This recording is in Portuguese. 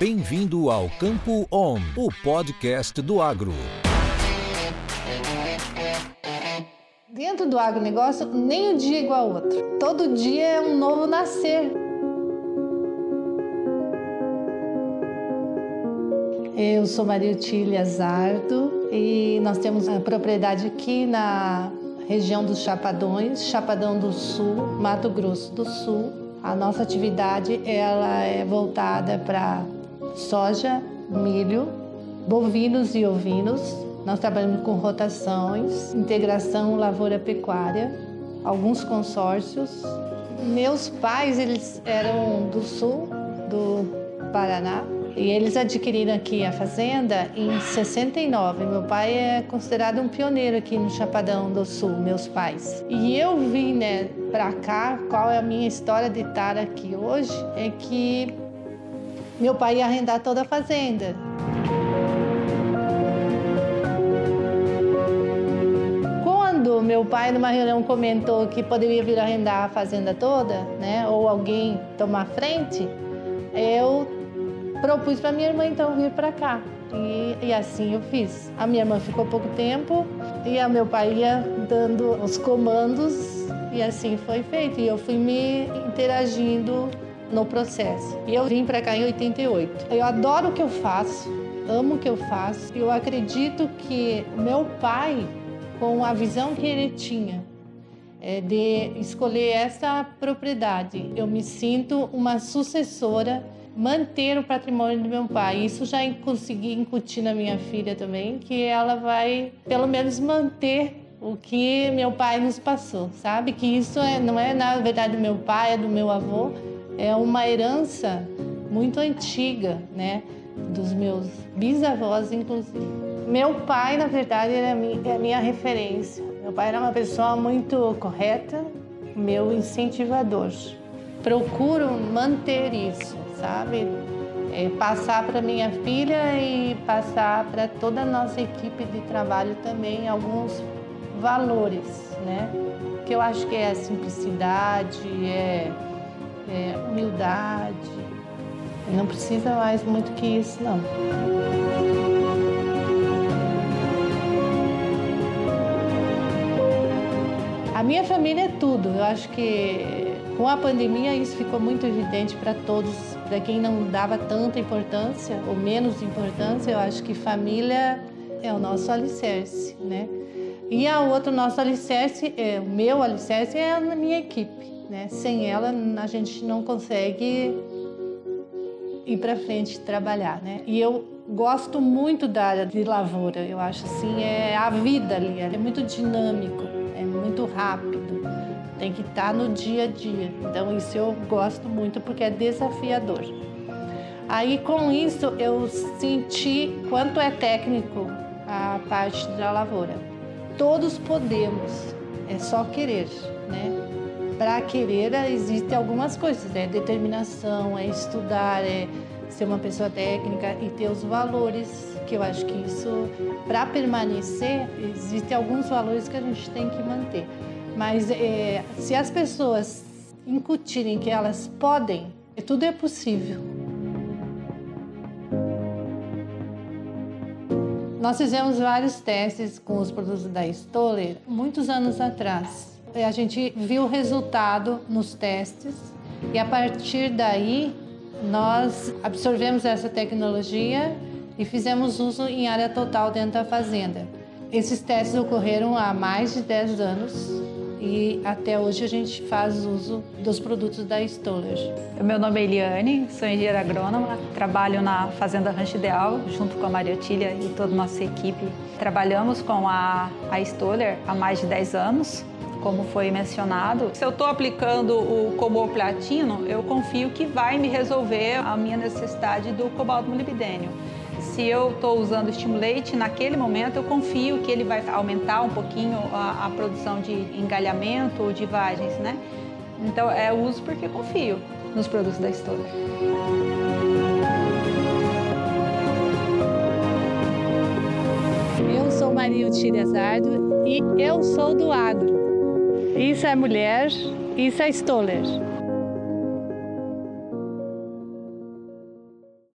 Bem-vindo ao Campo On, o podcast do agro. Dentro do agronegócio, nem um dia é igual ao outro. Todo dia é um novo nascer. Eu sou Maria Otília Zardo e nós temos a propriedade aqui na região dos Chapadões, Chapadão do Sul, Mato Grosso do Sul. A nossa atividade ela é voltada para soja, milho, bovinos e ovinos. Nós trabalhamos com rotações, integração lavoura-pecuária, alguns consórcios. Meus pais, eles eram do sul do Paraná e eles adquiriram aqui a fazenda em 69. Meu pai é considerado um pioneiro aqui no Chapadão do Sul, meus pais. E eu vim, né, para cá, qual é a minha história de estar aqui hoje, é que meu pai ia arrendar toda a fazenda. Quando meu pai, numa reunião, comentou que poderia vir arrendar a fazenda toda, né, ou alguém tomar frente, eu propus para minha irmã então vir para cá. E, e, assim eu fiz. A minha irmã ficou pouco tempo e a meu pai ia dando os comandos e assim foi feito. E eu fui me interagindo no processo. E eu vim para cá em 88. Eu adoro o que eu faço, amo o que eu faço. Eu acredito que meu pai, com a visão que ele tinha é, de escolher essa propriedade, eu me sinto uma sucessora manter o patrimônio do meu pai. Isso já consegui incutir na minha filha também, que ela vai pelo menos manter o que meu pai nos passou, sabe? Que isso é, não é na verdade do meu pai, é do meu avô, é uma herança muito antiga, né? Dos meus bisavós, inclusive. Meu pai, na verdade, era é a minha referência. Meu pai era uma pessoa muito correta, meu incentivador. Procuro manter isso, sabe? É, passar para minha filha e passar para toda a nossa equipe de trabalho também alguns valores, né? Que eu acho que é a simplicidade, é é, humildade. Não precisa mais muito que isso, não. A minha família é tudo. Eu acho que com a pandemia isso ficou muito evidente para todos. Para quem não dava tanta importância ou menos importância, eu acho que família é o nosso alicerce, né? E a outra nosso alicerce, é, o meu alicerce é a minha equipe. Né? Sem ela, a gente não consegue ir para frente trabalhar, né? E eu gosto muito da área de lavoura. Eu acho assim é a vida ali, é muito dinâmico, é muito rápido. Tem que estar tá no dia a dia. Então isso eu gosto muito porque é desafiador. Aí com isso eu senti quanto é técnico a parte da lavoura. Todos podemos, é só querer, né? Para querer existem algumas coisas, é determinação, é estudar, é ser uma pessoa técnica e ter os valores, que eu acho que isso, para permanecer, existem alguns valores que a gente tem que manter. Mas é, se as pessoas incutirem que elas podem, tudo é possível. Nós fizemos vários testes com os produtos da Stoller muitos anos atrás. É, a gente viu o resultado nos testes e a partir daí nós absorvemos essa tecnologia e fizemos uso em área total dentro da fazenda. Esses testes ocorreram há mais de 10 anos e até hoje a gente faz uso dos produtos da Stoller. Meu nome é Eliane, sou engenheira agrônoma, trabalho na Fazenda Rancho Ideal junto com a Maria Otília e toda a nossa equipe. Trabalhamos com a, a Stoller há mais de 10 anos como foi mencionado. Se eu estou aplicando o comor platino, eu confio que vai me resolver a minha necessidade do cobalto molibdênio. Se eu estou usando o estimulate, naquele momento eu confio que ele vai aumentar um pouquinho a, a produção de engalhamento ou de vagens, né? Então, é uso porque confio nos produtos da Stoller. Eu sou Maria Utília Zardo e eu sou do agro. Isso é mulher, isso é Stoller.